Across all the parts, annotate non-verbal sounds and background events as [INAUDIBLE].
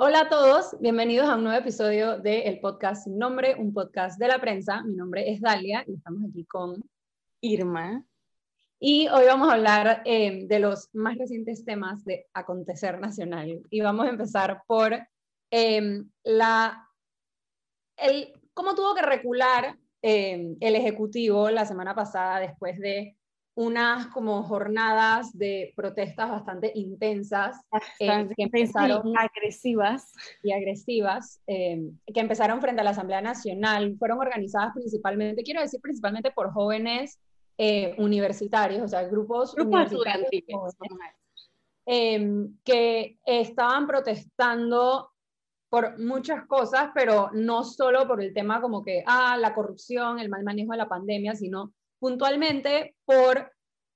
Hola a todos, bienvenidos a un nuevo episodio del podcast Sin Nombre, un podcast de la prensa. Mi nombre es Dalia y estamos aquí con Irma. Y hoy vamos a hablar eh, de los más recientes temas de acontecer nacional. Y vamos a empezar por eh, la, el, cómo tuvo que recular eh, el Ejecutivo la semana pasada después de unas como jornadas de protestas bastante intensas que empezaron agresivas. y agresivas que empezaron frente a la Asamblea Nacional. Fueron organizadas principalmente quiero decir principalmente por jóvenes eh, universitarios, o sea, grupos, universitarios eh, que estaban protestando por muchas cosas, pero no solo por el tema como que, ah, la corrupción, el mal manejo de la pandemia, sino puntualmente por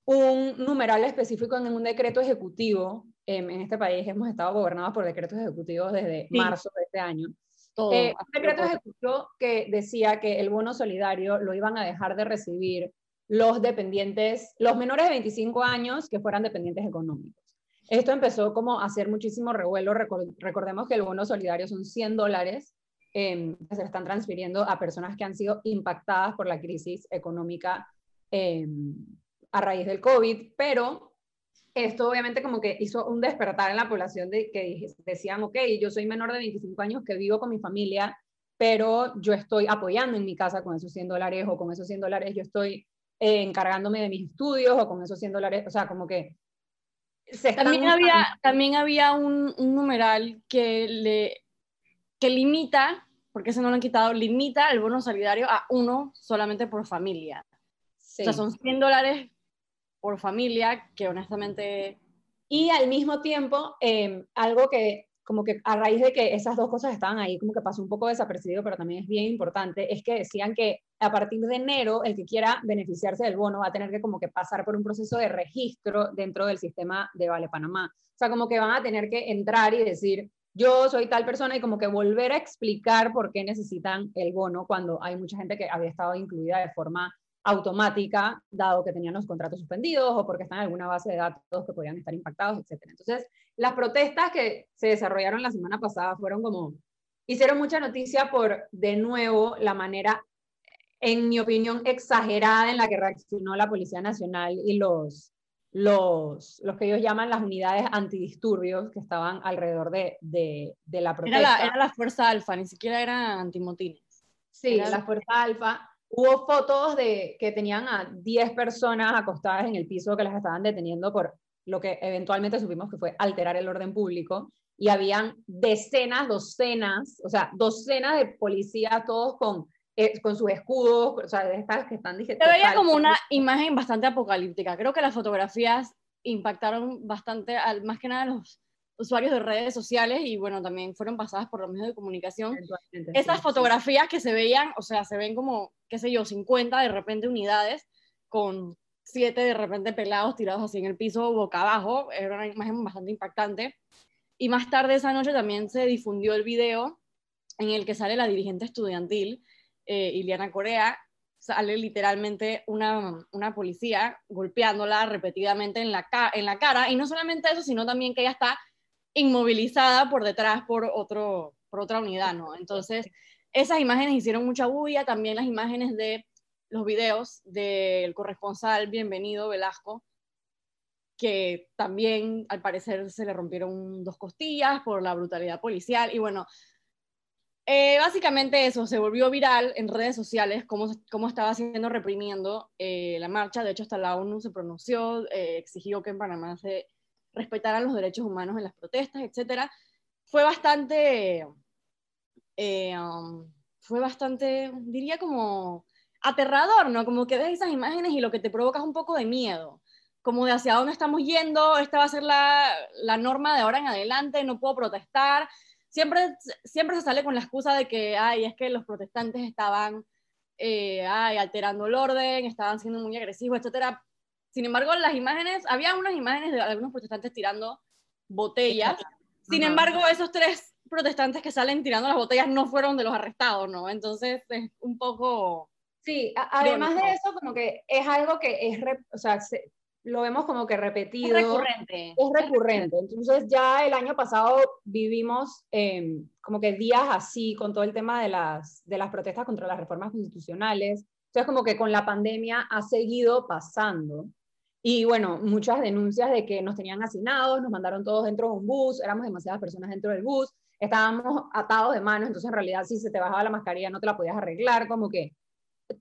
un numeral específico en un decreto ejecutivo. en este país hemos estado gobernados por decretos ejecutivos desde marzo de este año. Eh, un decreto ejecutivo que decía que el bono solidario lo iban a dejar de recibir los dependientes, los menores de 25 años que fueran dependientes económicos. Esto empezó como a hacer muchísimo revuelo. Recordemos que el bono solidario son 100 dólares em, que se están transfiriendo a personas que han sido impactadas por la crisis económica em, a raíz del COVID, pero esto obviamente como que hizo un despertar en la población de que decían, ok, yo soy menor de 25 años que vivo con mi familia, pero yo estoy apoyando en mi casa con esos 100 dólares o con esos 100 dólares yo estoy eh, encargándome de mis estudios o con esos 100 dólares, o sea, como que... también, había, también había un, un, numeral que, le, que limita, porque ese no lo han quitado, limita el bono solidario a uno solamente por familia. O sea, son 100 dólares por familia, que honestamente... Y al mismo tiempo, eh, algo que como que a raíz de que esas dos cosas estaban ahí, como que pasó un poco desapercibido, pero también es bien importante, es que decían que a partir de enero el que quiera beneficiarse del bono va a tener que como que pasar por un proceso de registro dentro del sistema de Vale Panamá. O sea, como que van a tener que entrar y decir, yo soy tal persona y como que volver a explicar por qué necesitan el bono cuando hay mucha gente que había estado incluida de forma automática, dado que tenían los contratos suspendidos o porque están en alguna base de datos que podían estar impactados, etc. Entonces, las protestas que se desarrollaron la semana pasada fueron como, hicieron mucha noticia por, de nuevo, la manera, en mi opinión, exagerada en la que reaccionó la Policía Nacional y los, los, los que ellos llaman las unidades antidisturbios que estaban alrededor de, de, de la protesta. Era la, era la Fuerza Alfa, ni siquiera era antimotines. Sí, la Fuerza Alfa hubo fotos de que tenían a 10 personas acostadas en el piso que las estaban deteniendo por lo que eventualmente supimos que fue alterar el orden público, y habían decenas, docenas, o sea, docenas de policías, todos con, eh, con sus escudos, o sea, de estas que están... Se veía como una imagen bastante apocalíptica. Creo que las fotografías impactaron bastante, al, más que nada los usuarios de redes sociales y bueno, también fueron pasadas por los medios de comunicación. Esas fotografías que se veían, o sea, se ven como, qué sé yo, 50 de repente unidades con siete de repente pelados tirados así en el piso boca abajo, era una imagen bastante impactante. Y más tarde esa noche también se difundió el video en el que sale la dirigente estudiantil, eh, Iliana Corea, sale literalmente una, una, policía golpeándola repetidamente en la, en la cara, y no solamente eso, sino también que ella está inmovilizada por detrás por, otro, por otra unidad, ¿no? Entonces, esas imágenes hicieron mucha bulla, también las imágenes de los videos del corresponsal Bienvenido Velasco, que también al parecer se le rompieron dos costillas por la brutalidad policial. Y bueno, eh, básicamente eso, se volvió viral en redes sociales, cómo, cómo estaba siendo reprimiendo eh, la marcha. De hecho, hasta la ONU se pronunció, eh, exigió que en Panamá se respetaran los derechos humanos en las protestas, etc. Fue bastante, um, fue bastante, diría como aterrador, ¿no? Como que ves esas imágenes y lo que te provoca es un poco de miedo, como de hacia dónde estamos yendo, esta va a ser la, la norma de ahora en adelante, no puedo protestar. Siempre, siempre se sale con la excusa de que, ay, es que los protestantes estaban, eh, ay, alterando el orden, estaban siendo muy agresivos, etcétera. Sin embargo, las imágenes, había unas imágenes de algunos protestantes tirando botellas. Sin embargo, esos tres protestantes que salen tirando las botellas no fueron de los arrestados, ¿no? Entonces es un poco Sí, además de eso, como que es algo que es, o sea, lo vemos como que repetido. Es recurrente. Es recurrente. Entonces ya el año pasado vivimos em, como que días así con todo el tema de las, de las protestas contra las reformas constitucionales. Entonces como que con la pandemia ha seguido pasando. Y bueno, muchas denuncias de que nos tenían asignados, nos mandaron todos dentro de un bus, éramos demasiadas personas dentro del bus, estábamos atados de manos, entonces en realidad si se te bajaba la mascarilla no te la podías arreglar, como que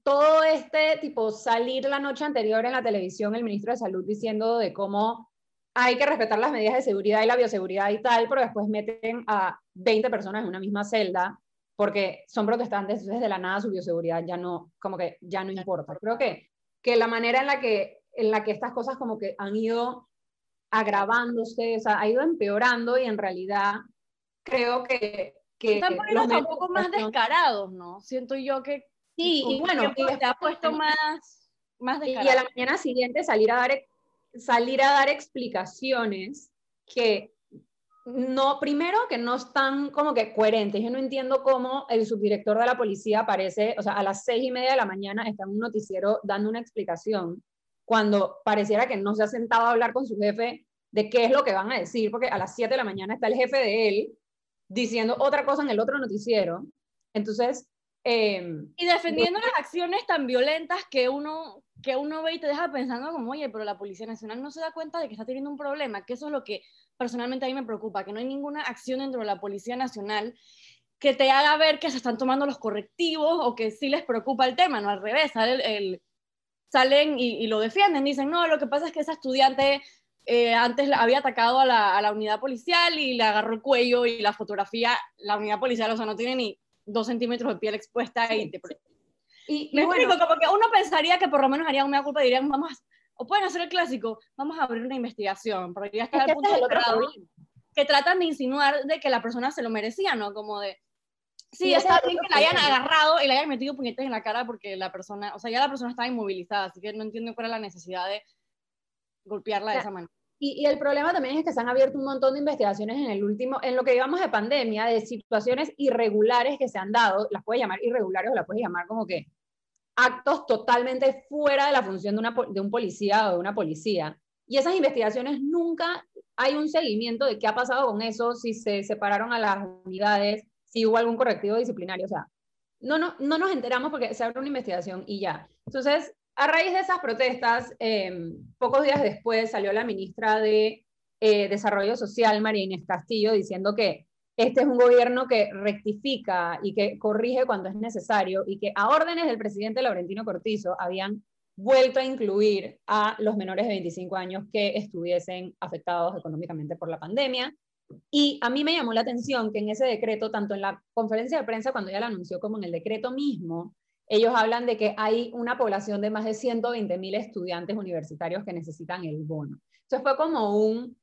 todo este tipo, salir la noche anterior en la televisión el ministro de Salud diciendo de cómo hay que respetar las medidas de seguridad y la bioseguridad y tal, pero después meten a 20 personas en una misma celda porque son protestantes, entonces de la nada su bioseguridad ya no, como que ya no importa. Creo que, que la manera en la que, en la que estas cosas como que han ido agravándose, o sea, ha ido empeorando y en realidad creo que... que Están poniendo un poco más descarados, ¿no? Siento yo que Sí, y bueno, y ha puesto más, más Y a la mañana siguiente salir a dar, salir a dar explicaciones que no, primero que no están como que coherentes. Yo no entiendo cómo el subdirector de la policía aparece, o sea, a las seis y media de la mañana está en un noticiero dando una explicación cuando pareciera que no se ha sentado a hablar con su jefe de qué es lo que van a decir, porque a las siete de la mañana está el jefe de él diciendo otra cosa en el otro noticiero. Entonces, Em, y defendiendo las acciones tan violentas que uno, que uno ve y te deja pensando como, oye, pero la Policía Nacional no se da cuenta de que está teniendo un problema, que eso es lo que personalmente a mí me preocupa, que no hay ninguna acción dentro de la Policía Nacional que te haga ver que se están tomando los correctivos o que sí les preocupa el tema, no al revés, el, salen y, lo defienden, dicen, no, lo que pasa es que esa estudiante eh, antes había atacado a la, a la, unidad policial y le agarró el cuello y la fotografía, la unidad policial, o sea, no tiene ni dos centímetros de piel expuesta y Y, me explico, como que uno pensaría que por lo menos harían una culpa y dirían, vamos, o pueden hacer el clásico, vamos a abrir una investigación, porque ya está el punto de que tratan de insinuar de que la persona se lo merecía, ¿no? Como de, sí, está bien que la hayan agarrado y le hayan metido puñetes en la cara porque la persona, o sea, ya la persona estaba inmovilizada, así que no entiendo cuál es la necesidad de golpearla de esa manera. Y, el problema también es que se han abierto un montón de investigaciones en el último, en lo que llevamos de pandemia, de situaciones irregulares que se han dado, las puedes llamar irregulares o las puedes llamar como que actos totalmente fuera de la función de, una, de un policía o de una policía. Y esas investigaciones nunca hay un seguimiento de qué ha pasado con eso, si se separaron a las unidades, si hubo algún correctivo disciplinario. O sea, no, no, no nos enteramos porque se abre una investigación y ya. Entonces, a raíz de esas protestas, em, pocos días después salió la ministra de eh, Desarrollo Social, María Inés Castillo, diciendo que este es un gobierno que rectifica y que corrige cuando es necesario y que a órdenes del presidente Laurentino Cortizo habían vuelto a incluir a los menores de 25 años que estuviesen afectados económicamente por la pandemia. Y a mí me llamó la atención que en ese decreto, tanto en la conferencia de prensa cuando ella la anunció como en el decreto mismo, ellos hablan de que hay una población de más de 120 mil estudiantes universitarios que necesitan el bono. Eso fue como un,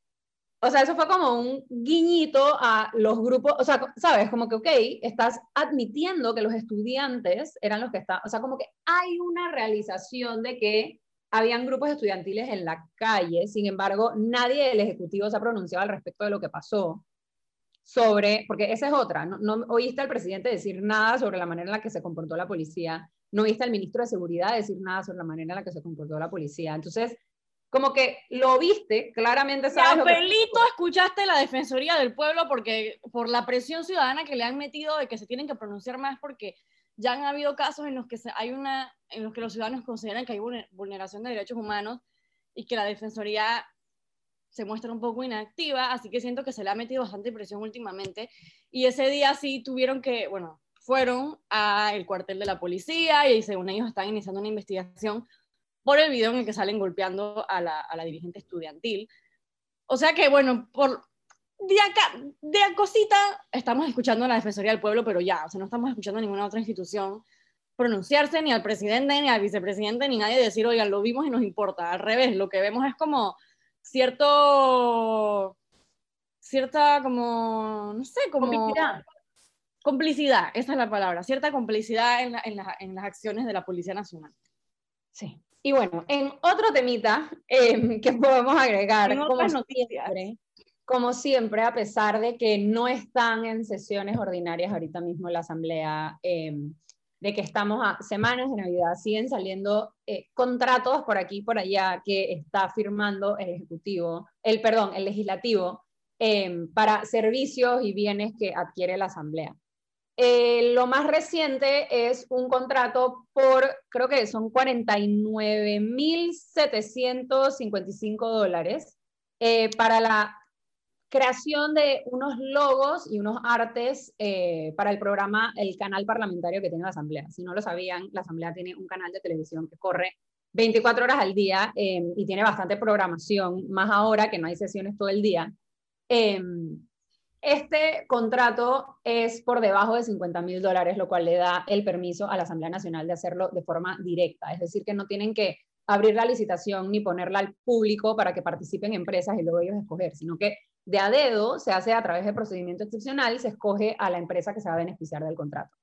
o sea, eso fue como un guiñito a los grupos, o sea, sabes, como que, ok, estás admitiendo que los estudiantes eran los que estaban, o sea, como que hay una realización de que habían grupos estudiantiles en la calle, sin embargo, nadie del Ejecutivo se ha pronunciado al respecto de lo que pasó sobre, porque esa es otra, no, oíste al presidente decir nada sobre la manera en la que se comportó la policía, no oíste al ministro de Seguridad decir nada sobre la manera en la que se comportó la policía. Entonces, como que lo viste, claramente sabes. Apelito, escuchaste la Defensoría del Pueblo porque por la presión ciudadana que le han metido de que se tienen que pronunciar más porque ya han habido casos en los que hay una en los que los ciudadanos consideran que hay vulneración de derechos humanos y que la Defensoría se muestra un poco inactiva, así que siento que se le ha metido bastante presión últimamente. Y ese día sí tuvieron que, bueno, fueron al cuartel de la policía y según ellos están iniciando una investigación por el video en el que salen golpeando a la, a la dirigente estudiantil. O sea que, bueno, por de acá, de cosita, estamos escuchando a la Defensoría del Pueblo, pero ya, o sea, no estamos escuchando a ninguna otra institución pronunciarse, ni al presidente, ni al vicepresidente, ni nadie decir, oigan, lo vimos y nos importa. Al revés, lo que vemos es como cierto, cierta como, no sé, como... Complicidad. Complicidad, esa es la palabra, cierta complicidad en, en, las acciones de la Policía Nacional. Sí. Y bueno, en otro temita em, que podemos agregar, como siempre, como siempre, a pesar de que no están en sesiones ordinarias ahorita mismo la Asamblea, eh, de que estamos a semanas de Navidad, siguen saliendo eh, contratos por aquí y por allá que está firmando el Ejecutivo, el perdón, el Legislativo, em, para servicios y bienes que adquiere la Asamblea. Eh, lo más reciente es un contrato por, creo que son 49.755 dólares eh, para la creación de unos logos y unos artes eh, para el programa, el canal parlamentario que tiene la Asamblea. Si no lo sabían, la Asamblea tiene un canal de televisión que corre 24 horas al día em, y tiene bastante programación, más ahora que no hay sesiones todo el día. Em, este contrato es por debajo de 50 mil dólares, lo cual le da el permiso a la Asamblea Nacional de hacerlo de forma directa, es decir, que no tienen que abrir la licitación ni ponerla al público para que participen empresas y luego ellos escoger, sino que de a dedo se hace a través de procedimiento excepcional y se escoge a la empresa que se va a beneficiar del contrato.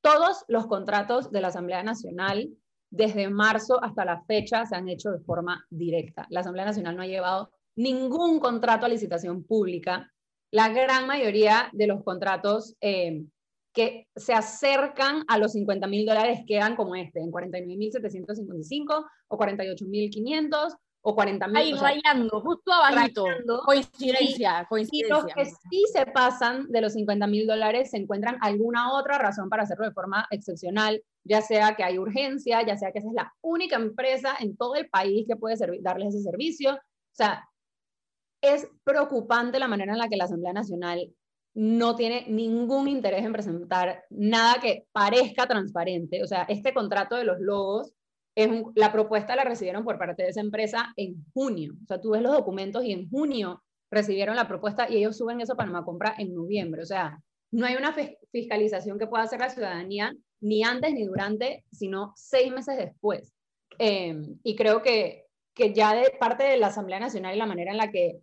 Todos los contratos de la Asamblea Nacional desde marzo hasta la fecha se han hecho de forma directa. La Asamblea Nacional no ha llevado ningún contrato a licitación pública. La gran mayoría de los contratos eh, que se acercan a los 50 mil dólares quedan como este, en 49.755 o 48.500 o 40 mil. Ahí rayando, justo abajito. coincidencia, coincidencia. Y los que sí se pasan de los 50 mil dólares se encuentran alguna otra razón para hacerlo de forma excepcional, ya sea que hay urgencia, ya sea que esa es la única empresa en todo el país que puede darles ese servicio. O sea, es preocupante la manera en la que la Asamblea Nacional no tiene ningún interés en presentar nada que parezca transparente. O sea, este contrato de los logos la propuesta la recibieron por parte de esa empresa en junio. O sea, tú ves los documentos y en junio recibieron la propuesta y ellos suben eso para una compra en noviembre. O sea, no hay una fiscalización que pueda hacer la ciudadanía ni antes ni durante, sino seis meses después. Em, y creo que, que ya de parte de la Asamblea Nacional y la manera en la que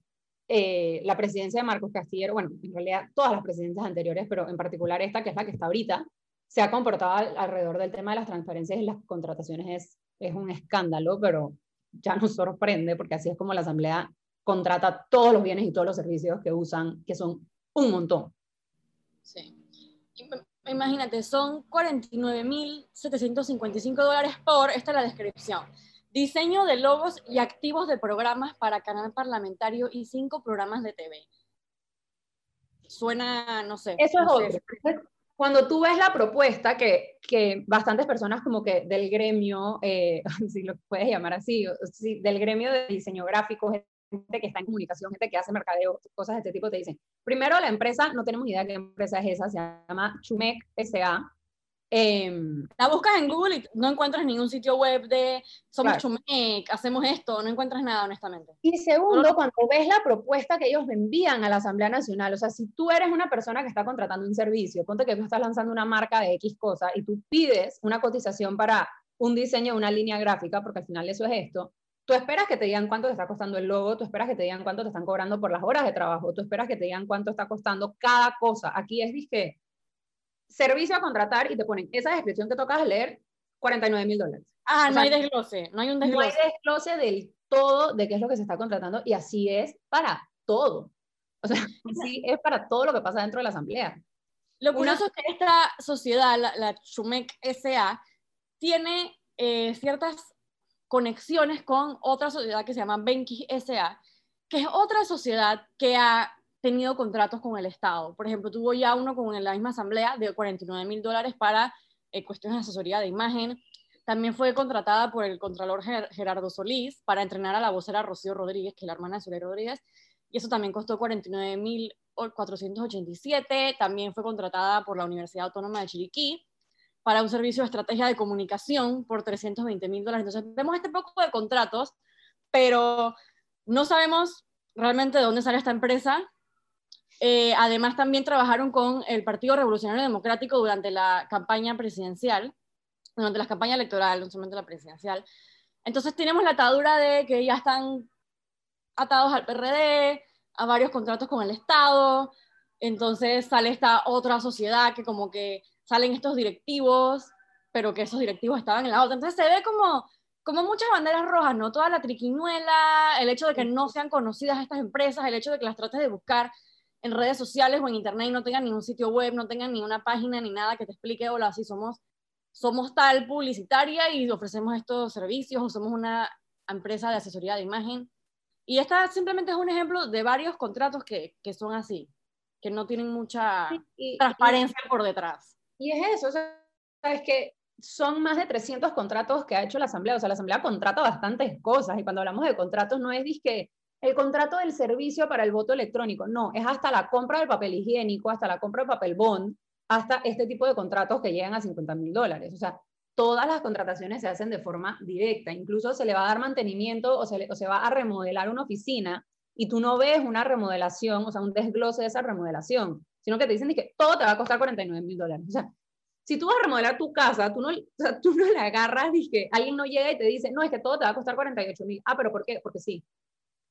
eh, la presidencia de Marcos Castillero, bueno, en realidad todas las presidencias anteriores, pero en particular esta, que es la que está ahorita, se ha comportado alrededor del tema de las transferencias y las contrataciones es es un escándalo, pero ya nos sorprende porque así es como la Asamblea contrata todos los bienes y todos los servicios que usan, que son un montón. Sí. Imagínate, son 49.755 dólares por, esta es la descripción, diseño de logos y activos de programas para canal parlamentario y cinco programas de TV. Suena, no sé. Eso es otro cuando tú ves la propuesta que, que bastantes personas como que del gremio, eh, [LAUGHS] si lo puedes llamar así, del gremio de diseño gráfico, gente que está en comunicación, gente que hace mercadeo, cosas de este tipo, te dicen, primero la empresa, no tenemos idea qué empresa es esa, se llama Chumec S.A., Em, la buscas en Google y no encuentras ningún sitio web de somos Chumec, hacemos esto, no encuentras nada, honestamente. Y segundo, cuando ves la propuesta que ellos envían a la Asamblea Nacional, o sea, si tú eres una persona que está contratando un servicio, ponte que tú estás lanzando una marca de X cosa y tú pides una cotización para un diseño de una línea gráfica, porque al final eso es esto, tú esperas que te digan cuánto te está costando el logo, tú esperas que te digan cuánto te están cobrando por las horas de trabajo, tú esperas que te digan cuánto está costando cada cosa. Aquí es, dije, servicio a contratar y te ponen esa descripción que tocas leer, 49 mil dólares. Ah, no hay desglose, no hay un desglose. No hay desglose del todo de qué es lo que se está contratando y así es para todo. O sea, [LAUGHS] así es para todo lo que pasa dentro de la asamblea. Lo curioso es que esta sociedad, la, la Chumec SA, tiene eh, ciertas conexiones con otra sociedad que se llama Benki SA, que es otra sociedad que ha tenido contratos con el Estado. Por ejemplo, tuvo ya uno con la misma asamblea de 49 mil dólares para eh, cuestiones de asesoría de imagen. También fue contratada por el Contralor Gerardo Solís para entrenar a la vocera Rocío Rodríguez, que es la hermana de Soler Rodríguez, y eso también costó 49 mil 487. También fue contratada por la Universidad Autónoma de Chiriquí para un servicio de estrategia de comunicación por 320 mil dólares. Entonces, vemos este poco de contratos, pero no sabemos realmente de dónde sale esta empresa, eh, además, también trabajaron con el Partido Revolucionario Democrático durante la campaña presidencial, durante la campaña electoral, no solamente la presidencial. Entonces tenemos la atadura de que ya están atados al PRD, a varios contratos con el Estado, entonces sale esta otra sociedad que como que salen estos directivos, pero que esos directivos estaban en la otra. Entonces se ve como, como muchas banderas rojas, ¿no? Toda la triquiñuela, el hecho de que no sean conocidas estas empresas, el hecho de que las trates de buscar en redes sociales o en internet y no tengan ningún sitio web, no tengan ni una página ni nada que te explique, hola, así somos somos tal publicitaria y ofrecemos estos servicios o somos una empresa de asesoría de imagen. Y esta simplemente es un ejemplo de varios contratos que, que son así, que no tienen mucha transparencia por detrás. Y es eso, o sea, es que son más de 300 contratos que ha hecho la Asamblea, o sea, la Asamblea contrata bastantes cosas y cuando hablamos de contratos no es que el contrato del servicio para el voto electrónico, no, es hasta la compra del papel higiénico, hasta la compra del papel bond, hasta este tipo de contratos que llegan a 50 mil dólares. O sea, todas las contrataciones se hacen de forma directa, incluso se le va a dar mantenimiento o se, o se va a remodelar una oficina y tú no ves una remodelación, o sea, un desglose de esa remodelación, sino que te dicen que todo te va a costar 49 mil dólares. O sea, si tú vas a remodelar tu casa, tú no, o sea, tú no la agarras y que alguien no llega y te dice, no, es que todo te va a costar 48 mil. Ah, pero ¿por qué? Porque sí.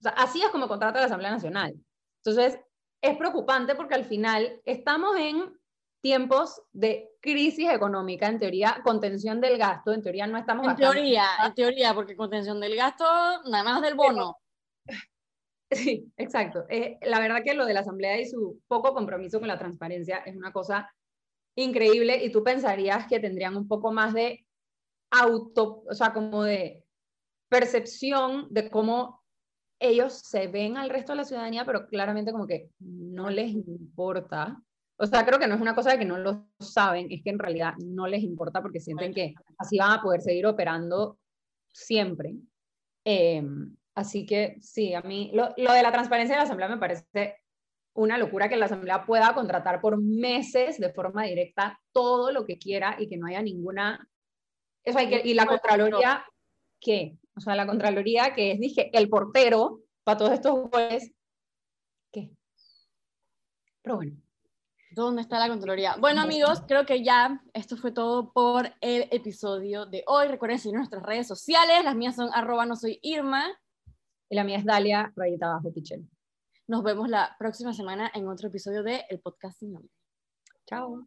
O sea, así es como contrata la Asamblea Nacional. Entonces, es preocupante porque al final estamos en tiempos de crisis económica, en teoría, contención del gasto, en teoría no estamos... En teoría, en teoría, porque contención del gasto, nada más del bono. Sí, exacto. Eh, la verdad que lo de la Asamblea y su poco compromiso con la transparencia es una cosa increíble y tú pensarías que tendrían un poco más de auto, o sea, como de percepción de cómo ellos se ven al resto de la ciudadanía, pero claramente como que no les importa o sea, creo que no es una cosa de que no lo saben, es que en realidad no les importa porque sienten que así van a poder seguir operando siempre. Em, así que sí, a mí lo, lo, de la transparencia de la Asamblea me parece una locura que la Asamblea pueda contratar por meses de forma directa todo lo que quiera y que no haya ninguna... Eso hay que, y la Contraloría, ¿qué? O sea, la Contraloría que es, dije, el portero para todos estos goles, ¿qué? Pero bueno. ¿Dónde está la Contraloría? Bueno, amigos, creo que ya esto fue todo por el episodio de hoy. Recuerden seguir nuestras redes sociales. Las mías son arroba no soy Irma. Y la mía es Dalia, rayita abajo, Pichel. Nos vemos la próxima semana en otro episodio de El Podcast Sin Nombre. Chao.